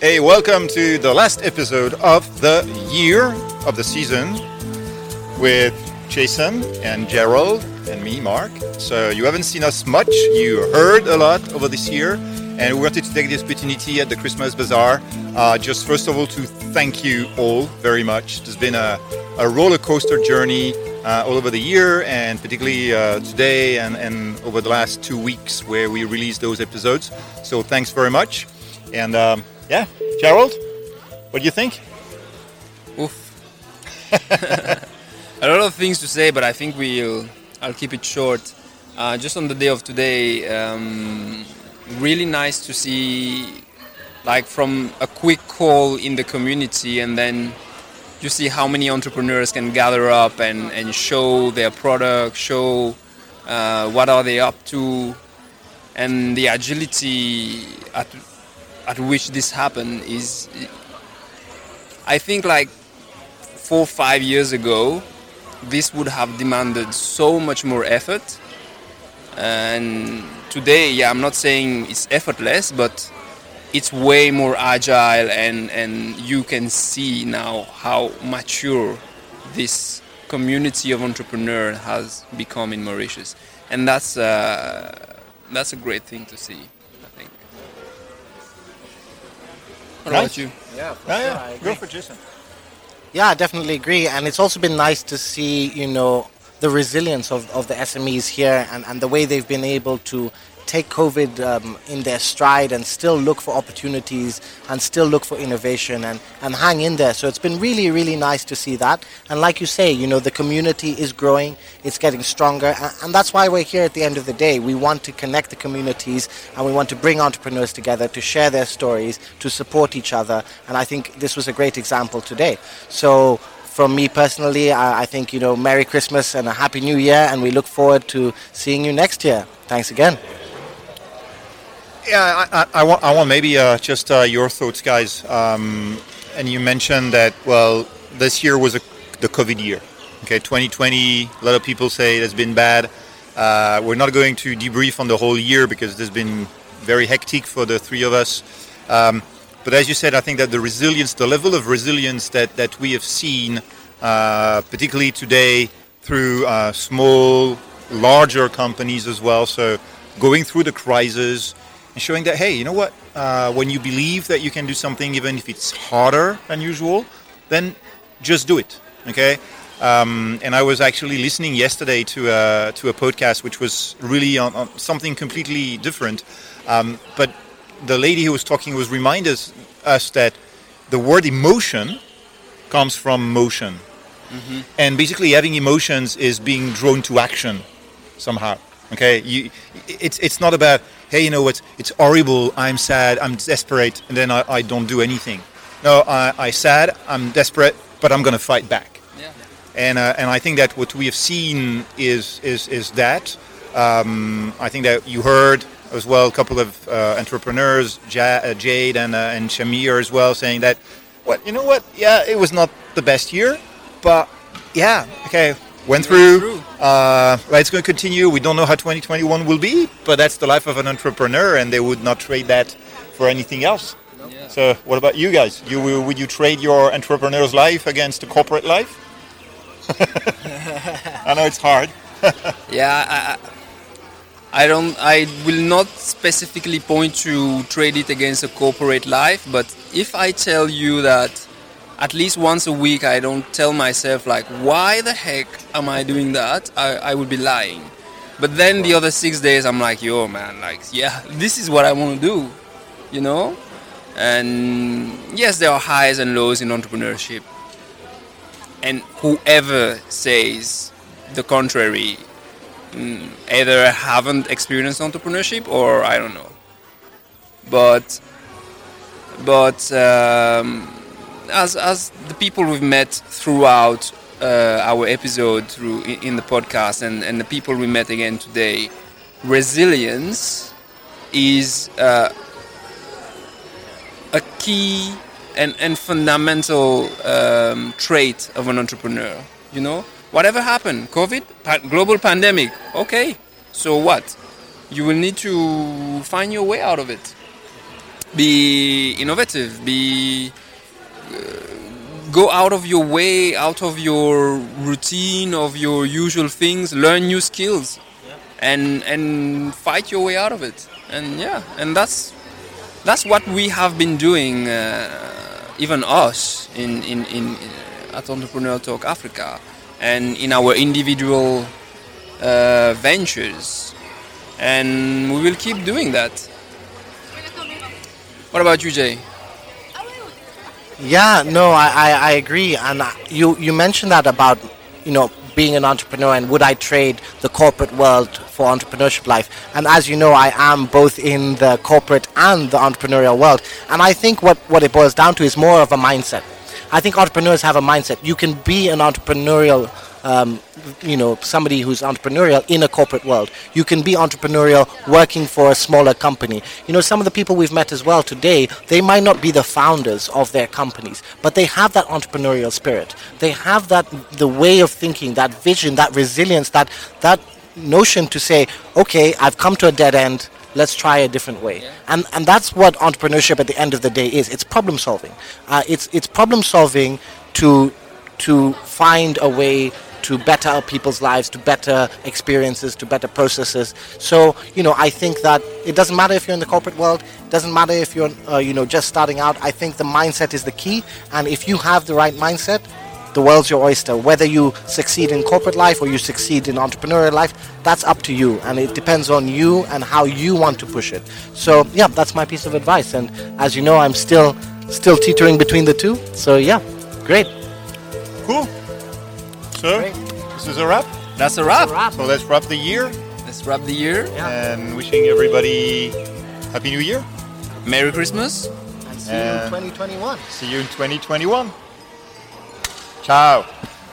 Hey, welcome to the last episode of the year of the season with Jason and Gerald and me, Marc. So you haven't seen us much, you heard a lot over this year, and we wanted to take this opportunity at the Christmas Bazaar uh, just first of all to thank you all very much. It's been a, a roller coaster journey uh, all over the year, and particularly uh, today and, and over the last two weeks where we released those episodes. So thanks very much. And um, yeah, Gerald, what do you think? Oof. a lot of things to say, but I think we'll. I'll keep it short. Uh, just on the day of today, um, really nice to see, like from a quick call in the community, and then you see how many entrepreneurs can gather up and, and show their product, show uh, what are they up to, and the agility at at which this happened is I think like four five years ago this would have demanded so much more effort. And today yeah I'm not saying it's effortless but it's way more agile and and you can see now how mature this community of entrepreneurs has become in Mauritius. And that's uh, that's a great thing to see what Right. about you? Yeah, for Yeah, sure, yeah. I Go agree. for Jason. Yeah, I definitely agree. And it's also been nice to see, you know, the resilience of, of the SMEs here and, and the way they've been able to take COVID um, in their stride and still look for opportunities and still look for innovation and, and hang in there. So it's been really, really nice to see that. And like you say, you know, the community is growing, it's getting stronger. And, and that's why we're here at the end of the day. We want to connect the communities and we want to bring entrepreneurs together to share their stories, to support each other. And I think this was a great example today. So from me personally, I, I think, you know, Merry Christmas and a Happy New Year. And we look forward to seeing you next year. Thanks again. Yeah, I, I, I want, I want maybe uh, just uh, your thoughts, guys. Um, and you mentioned that, well, this year was a, the COVID year. Okay, 2020, a lot of people say it has been bad. Uh, we're not going to debrief on the whole year because it has been very hectic for the three of us. Um, but as you said, I think that the resilience, the level of resilience that, that we have seen, uh, particularly today through uh, small, larger companies as well, so going through the crisis showing that, hey, you know what? Uh, when you believe that you can do something, even if it's harder than usual, then just do it. Okay. Um, and I was actually listening yesterday to a, to a podcast which was really on, on something completely different. Um, but the lady who was talking was reminding us, us that the word emotion comes from motion. And basically, having emotions is being drawn to action somehow. Okay, you, it's it's not about hey, you know what? It's horrible. I'm sad. I'm desperate, and then I, I don't do anything. No, I I sad. I'm desperate, but I'm gonna fight back. Yeah. And uh, and I think that what we have seen is is is that. Um, I think that you heard as well a couple of uh, entrepreneurs, ja- uh, Jade and uh, and Shamir as well, saying that, what you know what? Yeah, it was not the best year, but yeah, okay, went through. Uh, it's going to continue. We don't know how 2021 will be, but that's the life of an entrepreneur, and they would not trade that for anything else. Yeah. So, what about you guys? You would you trade your entrepreneur's life against a corporate life? I know it's hard. Yeah, I- I don't. I will not specifically point to trade it against a corporate life, but if I tell you that at least once a week I don't tell myself like, why the heck am I doing that? I, I would be lying. But then the other six days I'm like, yo man, like yeah, this is what I want to do, you know. And yes, there are highs and lows in entrepreneurship. And whoever says the contrary mm, either haven't experienced entrepreneurship or I don't know. But but um, as as the people we've met throughout uh, our episode through in, the podcast and, and the people we met again today, resilience is uh, a key and, and fundamental um, trait of an entrepreneur. You know, whatever happened, COVID, pa- global pandemic, okay, so what? You will need to find your way out of it. be innovative, be go out of your way, out of your routine of your usual things, learn new skills, and and fight your way out of it. And yeah, and that's that's what we have been doing, uh, even us in in, in uh, at Entrepreneur Talk Africa, and in our individual uh, ventures, and we will keep doing that. What about you, Jay? Yeah, no, I, I, I agree. And uh, you, you mentioned that about, you know, being an entrepreneur and would I trade the corporate world for entrepreneurship life? And as you know, I am both in the corporate and the entrepreneurial world. And I think what, what it boils down to is more of a mindset. I think entrepreneurs have a mindset. You can be an entrepreneurial um, you know somebody who's entrepreneurial in a corporate world. You can be entrepreneurial working for a smaller company. You know some of the people we've met as well today. They might not be the founders of their companies, but they have that entrepreneurial spirit. They have that the way of thinking, that vision, that resilience, that that notion to say, okay, I've come to a dead end let's try a different way yeah. and and that's what entrepreneurship at the end of the day is it's problem solving uh, it's it's problem solving to to find a way to better people's lives, to better experiences, to better processes. So, you know, I think that it doesn't matter if you're in the corporate world, it doesn't matter if you're, uh, you know, just starting out. I think the mindset is the key. And if you have the right mindset, the world's your oyster. Whether you succeed in corporate life or you succeed in entrepreneurial life, that's up to you. And it depends on you and how you want to push it. So, yeah, that's my piece of advice. And as you know, I'm still still teetering between the two. So, yeah, great. Cool. So, Great. this is a wrap? That's a wrap. a wrap. So let's wrap the year. Let's wrap the year. Yeah. And wishing everybody Happy New Year. Merry Christmas. And see and you in uh, 2021. See you in 2021. Ciao.